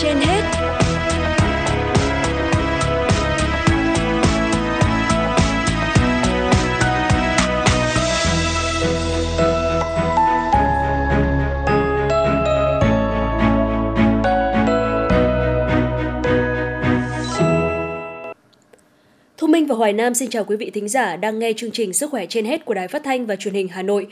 trên hết Thu Minh và Hoài Nam xin chào quý vị thính giả đang nghe chương trình Sức khỏe trên hết của Đài Phát thanh và Truyền hình Hà Nội.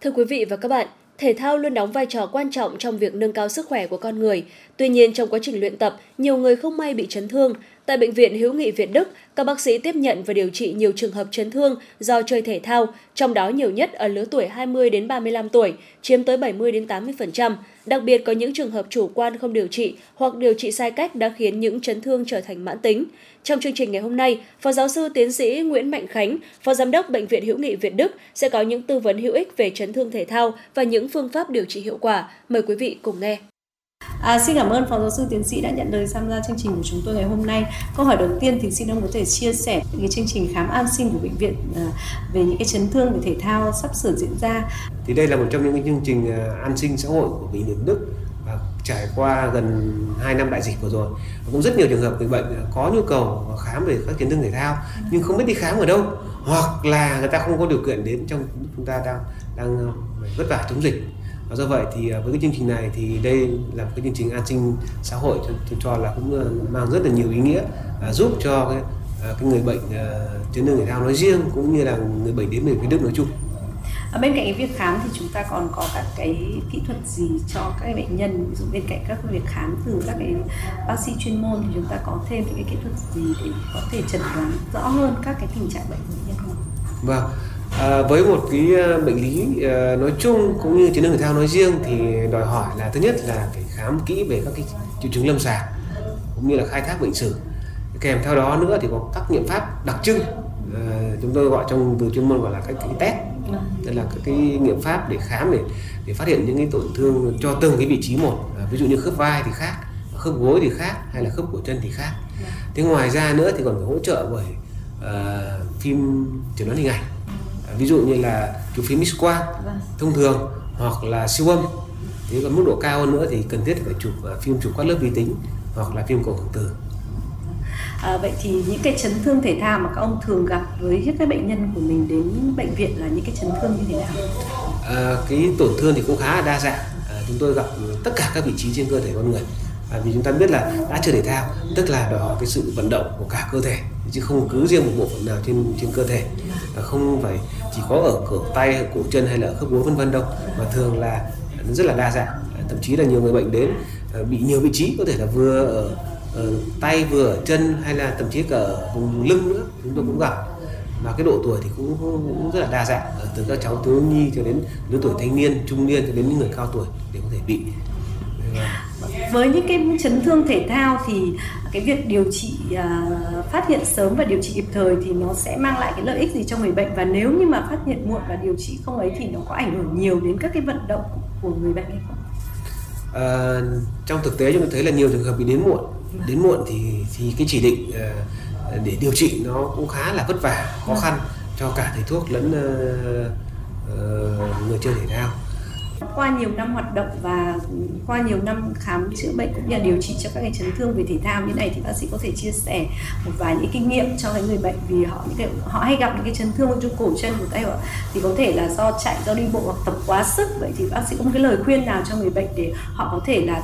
Thưa quý vị và các bạn, thể thao luôn đóng vai trò quan trọng trong việc nâng cao sức khỏe của con người. Tuy nhiên trong quá trình luyện tập, nhiều người không may bị chấn thương. Tại bệnh viện Hữu nghị Việt Đức, các bác sĩ tiếp nhận và điều trị nhiều trường hợp chấn thương do chơi thể thao, trong đó nhiều nhất ở lứa tuổi 20 đến 35 tuổi, chiếm tới 70 đến 80%. Đặc biệt có những trường hợp chủ quan không điều trị hoặc điều trị sai cách đã khiến những chấn thương trở thành mãn tính. Trong chương trình ngày hôm nay, Phó giáo sư tiến sĩ Nguyễn Mạnh Khánh, Phó giám đốc Bệnh viện Hữu nghị Việt Đức sẽ có những tư vấn hữu ích về chấn thương thể thao và những phương pháp điều trị hiệu quả. Mời quý vị cùng nghe. À, xin cảm ơn Phó giáo sư tiến sĩ đã nhận lời tham gia chương trình của chúng tôi ngày hôm nay. Câu hỏi đầu tiên thì xin ông có thể chia sẻ những cái chương trình khám an sinh của bệnh viện à, về những cái chấn thương về thể thao sắp sửa diễn ra. Thì đây là một trong những cái chương trình à, an sinh xã hội của bệnh viện Đức và trải qua gần 2 năm đại dịch vừa rồi cũng rất nhiều trường hợp người bệnh à, có nhu cầu khám về các chấn thương thể thao nhưng không biết đi khám ở đâu hoặc là người ta không có điều kiện đến trong chúng ta đang đang vất vả chống dịch và do vậy thì à, với cái chương trình này thì đây là một cái chương trình an sinh xã hội tôi, tôi cho là cũng à, mang rất là nhiều ý nghĩa à, giúp cho cái, à, cái người bệnh chấn thương thể thao nói riêng cũng như là người bệnh đến bệnh viện Đức nói chung. À, bên cạnh cái việc khám thì chúng ta còn có các cái kỹ thuật gì cho các bệnh nhân ví dụ bên cạnh các việc khám từ các cái bác sĩ chuyên môn thì chúng ta có thêm những cái kỹ thuật gì để có thể chẩn đoán rõ hơn các cái tình trạng bệnh của bệnh nhân không? Vâng, À, với một cái ờ, bệnh lý à, nói chung cũng như chấn thương thể thao nói riêng thì đòi hỏi là thứ nhất là phải khám kỹ về các cái triệu chứng lâm sàng cũng như là khai thác bệnh sử. Kèm theo đó nữa thì có các nghiệm pháp đặc trưng à, chúng tôi gọi trong từ chuyên môn gọi là các cái test tức là các cái nghiệm pháp để khám để để phát hiện những cái tổn thương cho từng cái vị trí một à, ví dụ như khớp vai thì khác khớp gối thì khác hay là khớp cổ chân thì khác. Thế ngoài ra nữa thì còn phải hỗ trợ bởi uh, phim chẩn đoán hình ảnh ví dụ như là chụp phim x quang vâng. thông thường hoặc là siêu âm nếu còn mức độ cao hơn nữa thì cần thiết phải chụp à, phim chụp các lớp vi tính hoặc là phim cầu hưởng từ À, vậy thì những cái chấn thương thể thao mà các ông thường gặp với các bệnh nhân của mình đến bệnh viện là những cái chấn thương như thế nào? À, cái tổn thương thì cũng khá là đa dạng. À, chúng tôi gặp tất cả các vị trí trên cơ thể con người. À, vì chúng ta biết là đã chơi thể thao tức là đòi hỏi cái sự vận động của cả cơ thể chứ không cứ riêng một bộ phận nào trên trên cơ thể. Và không phải chỉ có ở cổ tay cổ chân hay là ở khớp gối vân vân đâu mà thường là rất là đa dạng. Thậm chí là nhiều người bệnh đến ờ, bị nhiều vị trí có thể là vừa ở, ở tay vừa ở chân hay là thậm chí cả ở vùng lưng nữa chúng tôi cũng gặp. Và cái độ tuổi thì cũng, cũng rất là đa dạng ờ, từ các cháu thiếu nhi cho đến lứa tuổi thanh niên trung niên cho đến những người cao tuổi đều có thể bị với những cái chấn thương thể thao thì cái việc điều trị uh, phát hiện sớm và điều trị kịp thời thì nó sẽ mang lại cái lợi ích gì cho người bệnh? Và nếu như mà phát hiện muộn và điều trị không ấy thì nó có ảnh hưởng nhiều đến các cái vận động của người bệnh hay không? À, trong thực tế chúng tôi thấy là nhiều trường hợp bị đến muộn. Đến muộn thì thì cái chỉ định uh, để điều trị nó cũng khá là vất vả khó khăn cho cả thầy thuốc lẫn uh, uh, người chơi thể thao qua nhiều năm hoạt động và qua nhiều năm khám chữa bệnh cũng như là điều trị cho các cái chấn thương về thể thao như này thì bác sĩ có thể chia sẻ một vài những kinh nghiệm cho cái người bệnh vì họ những cái, họ hay gặp những cái chấn thương trong cổ chân của tay họ thì có thể là do chạy, do đi bộ hoặc tập quá sức. Vậy thì bác sĩ có một cái lời khuyên nào cho người bệnh để họ có thể là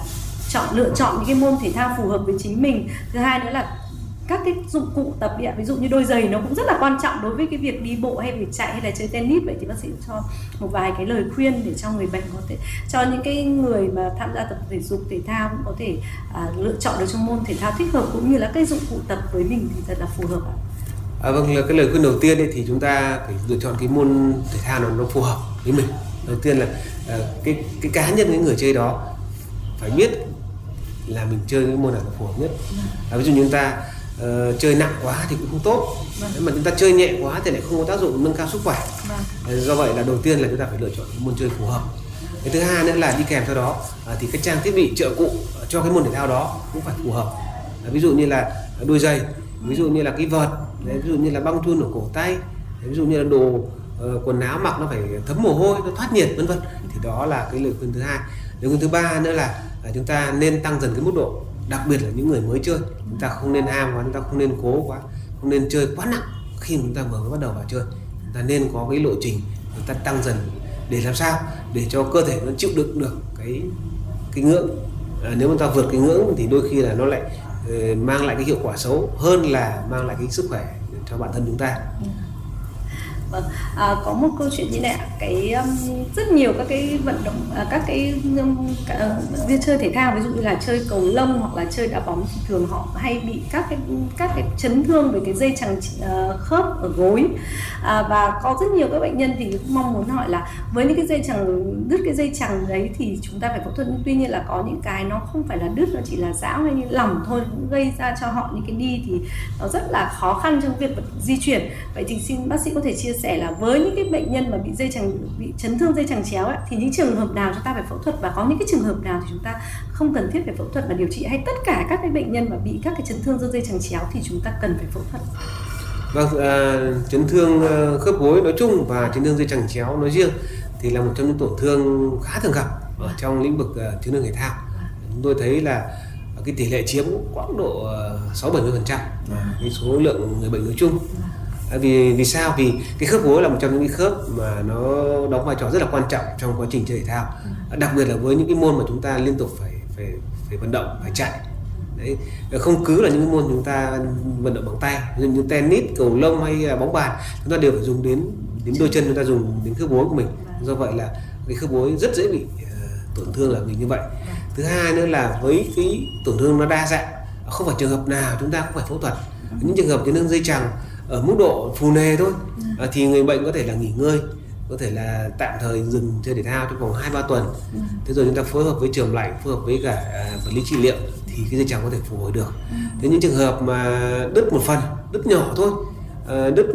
chọn, lựa chọn những cái môn thể thao phù hợp với chính mình? Thứ hai nữa là các cái dụng cụ tập luyện ví dụ như đôi giày nó cũng rất là quan trọng đối với cái việc đi bộ hay việc chạy hay là chơi tennis. Vậy thì bác sĩ cho một vài cái lời khuyên để cho người bệnh có thể cho những cái người mà tham gia tập thể dục thể thao cũng có thể à, lựa chọn được trong môn thể thao thích hợp cũng như là cái dụng cụ tập với mình thì thật là phù hợp ạ. À, vâng là cái lời khuyên đầu tiên ấy, thì chúng ta phải lựa chọn cái môn thể thao nào nó phù hợp với mình. Đầu tiên là à, cái cái cá nhân cái người chơi đó phải biết là mình chơi cái môn nào là phù hợp nhất. À, ví dụ như chúng ta uh, chơi nặng quá thì cũng không tốt. Vâng. mà chúng ta chơi nhẹ quá thì lại không có tác dụng nâng cao sức khỏe. Vâng. do vậy là đầu tiên là chúng ta phải lựa chọn môn chơi phù hợp. Cái thứ hai nữa là đi kèm theo đó à, thì cái trang thiết bị trợ cụ cho cái môn thể thao đó cũng phải phù hợp. À, ví dụ như là đôi giày ví dụ như là cái vợt đấy, ví dụ như là băng thun ở cổ tay đấy, ví dụ như là đồ uh, quần áo mặc nó phải thấm mồ hôi nó thoát nhiệt vân vân. Thì đó là cái lời khuyên thứ hai. Lời khuyên thứ ba nữa là uh, chúng ta nên tăng dần cái mức độ đặc biệt là những người mới chơi chúng ta không nên ham quá chúng ta không nên cố quá không nên chơi quá nặng khi chúng ta vừa mới bắt đầu vào chơi. Chúng ta nên có cái lộ trình chúng ta tăng dần để làm sao để cho cơ thể nó chịu đựng được cái cái ngưỡng. À, nếu mà ta vượt cái ngưỡng thì đôi khi là nó lại uh, mang lại cái hiệu quả xấu hơn là mang lại cái sức khỏe cho bản thân chúng ta. Ừ. Vâng, à, có một câu chuyện như này cái um, rất nhiều các cái vận động à, các cái um, uh, chơi thể thao ví dụ như là chơi cầu lông hoặc là chơi đá bóng thì thường họ hay bị các cái các cái chấn thương về cái dây chằng uh, khớp ở gối. À, và có rất nhiều các bệnh nhân thì cũng mong muốn hỏi là với những cái dây chằng đứt cái dây chằng đấy thì chúng ta phải phẫu thuật. Tuy nhiên là có những cái nó không phải là đứt nó chỉ là giãn hay như lỏng thôi cũng gây ra cho họ những cái đi thì nó rất là khó khăn trong việc di chuyển. Vậy thì xin bác sĩ có thể chia sẻ sẻ là với những cái bệnh nhân mà bị dây chằng bị chấn thương dây chằng chéo ấy, thì những trường hợp nào chúng ta phải phẫu thuật và có những cái trường hợp nào thì chúng ta không cần thiết phải phẫu thuật và điều trị hay tất cả các cái bệnh nhân mà bị các cái chấn thương do dây chằng chéo thì chúng ta cần phải phẫu thuật. Vâng à, chấn thương ờ, khớp gối nói chung và chấn thương dây chằng chéo nói riêng thì là một trong những tổn thương khá thường gặp ở trong lĩnh vực ờ, chấn thương thể thao. Chúng tôi thấy là cái tỷ lệ chiếm khoảng độ ờ, sáu bảy mươi phần trăm cái số lượng người bệnh nói chung vì vì sao? Vì cái khớp gối là một trong những cái khớp mà nó đóng vai trò rất là quan trọng trong quá trình chơi thể thao. Ừ. đặc biệt là với những cái môn mà chúng ta liên tục phải phải phải vận động phải chạy. Đấy. Không cứ là những cái môn chúng ta vận động bằng tay như, như tennis cầu lông hay là bóng bàn chúng ta đều phải dùng đến đến đôi chân chúng ta dùng đến khớp gối của mình. Do vậy là cái khớp gối rất dễ bị uh, tổn thương là vì như vậy. Thứ hai nữa là với cái tổn thương nó đa dạng không phải trường hợp nào chúng ta cũng phải phẫu thuật. Những trường hợp chấn thương dây chằng ở mức độ phù nề thôi. À, thì người bệnh có thể là nghỉ ngơi có thể là tạm thời dừng chơi thể thao trong vòng hai ba tuần. Ừ. thế rồi chúng ta phối hợp với trường lạnh phối hợp với cả à, vật lý trị liệu thì cái dây chằng có thể phục hồi được. Ừ. thế những trường hợp mà đứt một phần đứt nhỏ thôi à, đứt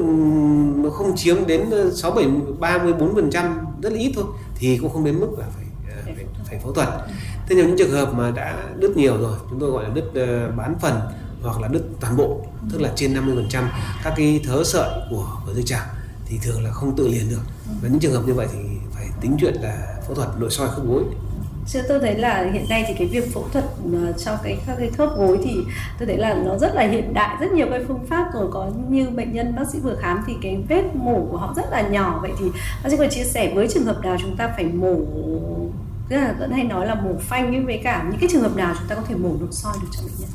nó không chiếm đến sáu bảy ba mươi bốn phần trăm rất là ít thôi thì cũng không đến mức là phải à, phải, phải phẫu thuật. thế nhưng những trường hợp mà đã đứt nhiều rồi chúng tôi gọi là đứt bán phần hoặc là đứt toàn bộ tức là trên 50% các cái thớ sợi của, của dây chằng thì thường là không tự liền được. Và những trường hợp như vậy thì phải tính chuyện là phẫu thuật nội soi khớp gối. Chứ tôi thấy là hiện nay thì cái việc phẫu thuật ờ, cho cái các cái khớp gối thì tôi thấy là nó rất là hiện đại rất nhiều cái phương pháp rồi. Có như bệnh nhân bác sĩ vừa khám thì cái vết mổ của họ rất là nhỏ. Vậy thì bác sĩ có chia sẻ với trường hợp nào chúng ta phải mổ tức là vẫn hay nói là mổ phanh với cả những cái trường hợp nào chúng ta có thể mổ nội soi được cho bệnh nhân?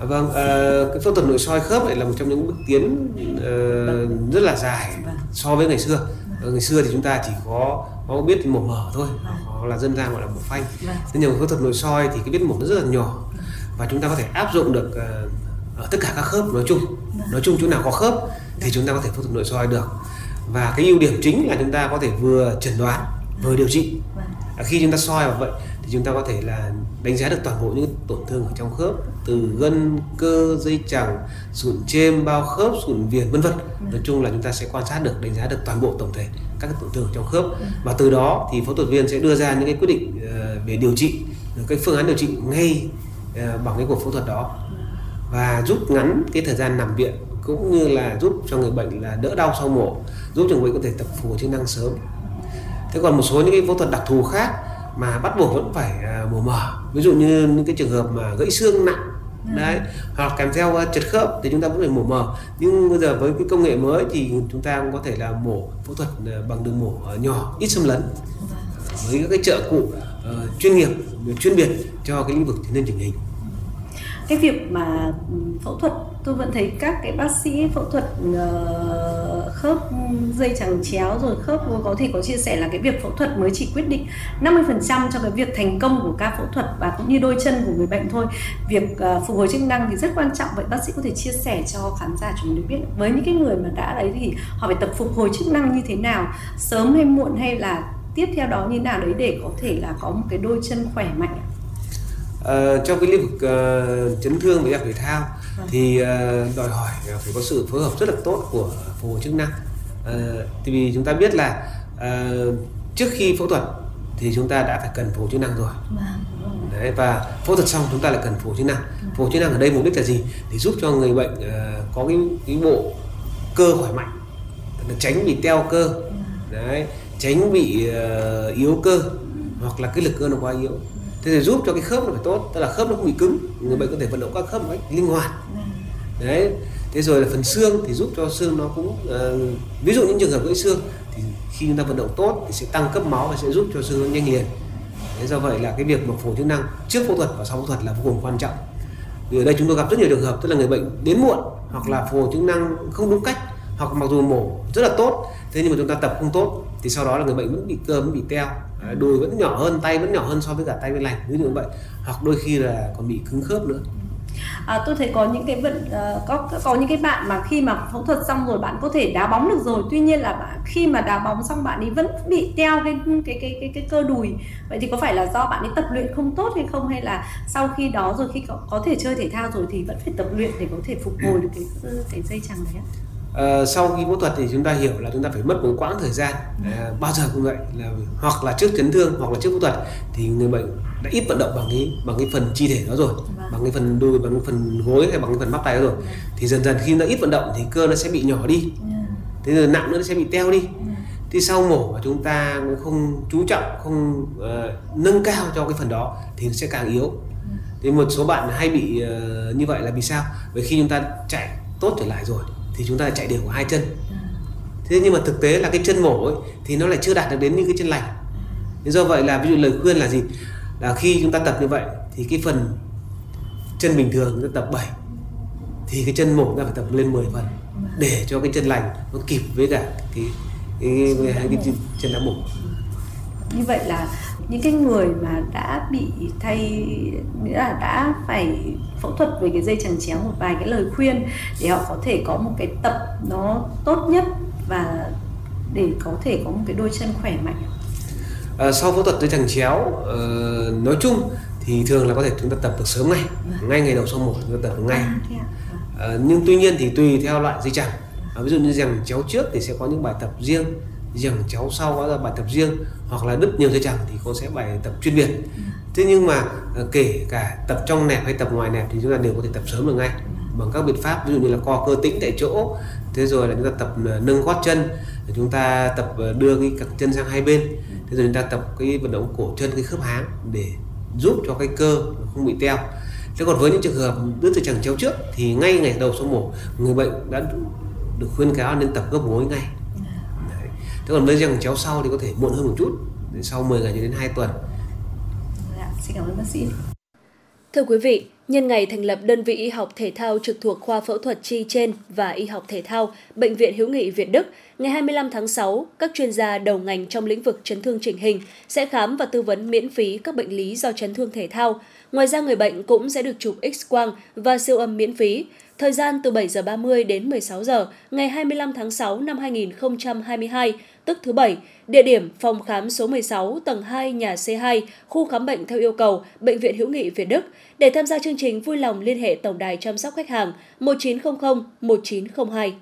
À, vâng, à, cái phẫu thuật nội soi khớp này là một trong những bước tiến uh, rất là dài vâng. so với ngày xưa. Vâng. Ngày xưa thì chúng ta chỉ có có biết mổ mở thôi, vâng. hoặc là dân gian gọi là mổ phanh. Vâng. Thế nhưng phẫu thuật nội soi thì cái vết mổ nó rất là nhỏ và chúng ta có thể áp dụng được uh, ở tất cả các khớp nói chung. Nói chung chỗ nào có khớp thì chúng ta có thể phẫu thuật nội soi được. Và cái ưu điểm chính là chúng ta có thể vừa chẩn đoán vừa điều trị. À, khi chúng ta soi vào vậy thì chúng ta có thể là đánh giá được toàn bộ những tổn thương ở trong khớp từ gân cơ dây chằng sụn chêm bao khớp sụn viền vân vân. Nói chung là chúng ta sẽ quan sát được đánh giá được toàn bộ tổng thể các tổn thương ở trong khớp. Và từ đó thì phẫu thuật viên sẽ đưa ra những cái quyết định ờ, về điều trị cái phương án điều trị ngay ờ, bằng cái cuộc phẫu thuật đó. Và rút ngắn cái thời gian nằm viện cũng như là giúp cho người bệnh là đỡ đau sau mổ giúp cho người bệnh có thể tập phục hồi chức năng sớm. Thế còn một số những cái phẫu thuật đặc thù khác mà bắt buộc vẫn phải à, mổ mở. Ví dụ như những cái trường hợp mà gãy xương nặng ừ. đấy hoặc kèm theo à, chật khớp thì chúng ta vẫn phải mổ mở. Nhưng bây giờ với cái công nghệ mới thì chúng ta cũng có thể là mổ phẫu thuật à, bằng đường mổ nhỏ ít xâm lấn. Với các cái trợ cụ uh, chuyên nghiệp chuyên biệt cho cái lĩnh vực chấn thương chỉnh hình cái việc mà ừ, phẫu thuật tôi vẫn thấy các cái bác sĩ phẫu thuật uh, khớp dây chẳng chéo rồi khớp có thể có chia sẻ là cái việc phẫu thuật mới chỉ quyết định 50% cho cái việc thành công của ca phẫu thuật và cũng như đôi chân của người bệnh thôi. Việc uh, phục hồi chức năng thì rất quan trọng. Vậy bác sĩ có thể chia sẻ cho khán giả chúng mình biết với những cái người mà đã đấy thì họ phải tập phục hồi chức năng như thế nào sớm hay muộn hay là tiếp theo đó như nào đấy để có thể là có một cái đôi chân khỏe mạnh Uh, trong cái lĩnh vực uh, chấn thương và y thể thao à. thì uh, đòi hỏi phải có sự phối hợp rất là tốt của phục hồi chức năng uh, thì vì chúng ta biết là uh, trước khi phẫu thuật thì chúng ta đã phải cần phục hồi chức năng rồi vâng, Đấy, và phẫu thuật xong chúng ta lại cần phục hồi chức năng vâng. phục hồi chức năng ở đây mục đích là gì để giúp cho người bệnh uh, có cái cái bộ cơ khỏe mạnh tránh bị teo cơ vâng. đấy tránh bị uh, yếu cơ hoặc là cái lực cơ nó quá yếu thế thì giúp cho cái khớp nó phải tốt tức là khớp nó không bị cứng người bệnh có thể vận động các khớp một cách linh hoạt. Đấy thế rồi là phần xương thì giúp cho xương nó cũng uh, ví dụ những trường hợp gãy xương thì khi chúng ta vận động tốt thì sẽ tăng cấp máu và sẽ giúp cho xương nó nhanh liền. Thế do vậy là cái việc mà phổi chức năng trước phẫu thuật và sau phẫu thuật là vô cùng quan trọng. Vì ở đây chúng tôi gặp rất nhiều trường hợp tức là người bệnh đến muộn hoặc là phổi chức năng không đúng cách hoặc mặc dù mổ rất là tốt thế nhưng mà chúng ta tập không tốt thì sau đó là người bệnh vẫn bị cơ vẫn bị teo đùi vẫn nhỏ hơn tay vẫn nhỏ hơn so với cả tay bên lành ví dụ như vậy. Hoặc đôi khi là còn bị cứng khớp nữa. À, tôi thấy có những cái vận uh, có có những cái bạn mà khi mà phẫu thuật xong rồi bạn có thể đá bóng được rồi. Tuy nhiên là bạn khi mà đá bóng xong bạn ấy vẫn bị teo cái cái cái cái, cái cơ đùi. Vậy thì có phải là do bạn ấy tập luyện không tốt hay không? Hay là sau khi đó rồi khi có, có thể chơi thể thao rồi thì vẫn phải tập luyện để có thể phục hồi được cái cái dây chằng đấy À, sau khi phẫu thuật thì chúng ta hiểu là chúng ta phải mất một quãng thời gian. À, bao giờ cũng vậy là hoặc là trước chấn thương hoặc là trước phẫu thuật thì người bệnh đã ít vận động bằng cái bằng cái phần chi thể đó rồi vâng. bằng cái phần đùi bằng cái phần gối hay bằng cái phần bắp tay đó rồi. Vâng. thì dần dần khi nó ít vận động thì cơ nó sẽ bị nhỏ đi. Yeah. thế rồi nặng nữa nó sẽ bị teo đi. Thì sau mổ mà chúng ta không chú trọng không uh, nâng cao cho cái phần đó thì nó sẽ càng yếu. Thì một số bạn hay bị uh, như vậy là vì sao? Bởi khi chúng ta chạy tốt trở lại rồi thì chúng ta chạy đều của hai chân. Thế nhưng mà thực tế là cái chân mổ ấy, thì nó lại chưa đạt được đến những cái chân lành. Thế do vậy là ví dụ lời khuyên là gì? Là khi chúng ta tập như vậy thì cái phần chân bình thường chúng ta tập 7 thì cái chân mổ ta phải tập lên 10 phần để cho cái chân lành nó kịp với cả cái cái, cái, cái, cái chân đã mổ như vậy là những cái người mà đã bị thay nghĩa là đã phải phẫu thuật về cái dây chằng chéo một vài cái lời khuyên để họ có thể có một cái tập nó tốt nhất và để có thể có một cái đôi chân khỏe mạnh. À, sau phẫu thuật dây chằng chéo uh, nói chung thì thường là có thể chúng ta tập được sớm ngay vâng. ngay ngày đầu sau mổ chúng ta tập được ngay. À, à, nhưng tuy nhiên thì tùy theo loại dây chằng à, ví dụ như chằng chéo trước thì sẽ có những bài tập riêng rằng cháu sau có là bài tập riêng hoặc là đứt nhiều dây chẳng thì con sẽ bài tập chuyên biệt. Thế nhưng mà ờ, kể cả tập trong nẹp hay tập ngoài nẹp thì chúng ta đều có thể tập sớm được ngay bằng các biện pháp. Ví dụ như là co cơ tĩnh tại chỗ, thế rồi là chúng ta tập ờ, nâng gót chân chúng ta tập ờ, đưa cái cẳng chân sang hai bên, thế rồi chúng ta tập cái vận động cổ chân, cái khớp háng để giúp cho cái cơ không bị teo. Thế còn với những trường hợp đứt dây chẳng chéo trước thì ngay ngày đầu sau mổ người bệnh đã được khuyên cáo nên tập gấp gối ngay thế còn với rằng chéo sau thì có thể muộn hơn một chút sau 10 ngày cho đến 2 tuần dạ, xin cảm ơn bác sĩ Thưa quý vị, nhân ngày thành lập đơn vị y học thể thao trực thuộc khoa phẫu thuật chi trên và y học thể thao, Bệnh viện Hữu nghị Việt Đức, ngày 25 tháng 6, các chuyên gia đầu ngành trong lĩnh vực chấn thương chỉnh hình sẽ khám và tư vấn miễn phí các bệnh lý do chấn thương thể thao. Ngoài ra người bệnh cũng sẽ được chụp X-quang và siêu âm miễn phí. Thời gian từ 7 giờ 30 đến 16 giờ ngày 25 tháng 6 năm 2022 tức thứ Bảy, địa điểm phòng khám số 16 tầng 2 nhà C2, khu khám bệnh theo yêu cầu, Bệnh viện Hữu nghị Việt Đức. Để tham gia chương trình vui lòng liên hệ tổng đài chăm sóc khách hàng 1900 1902.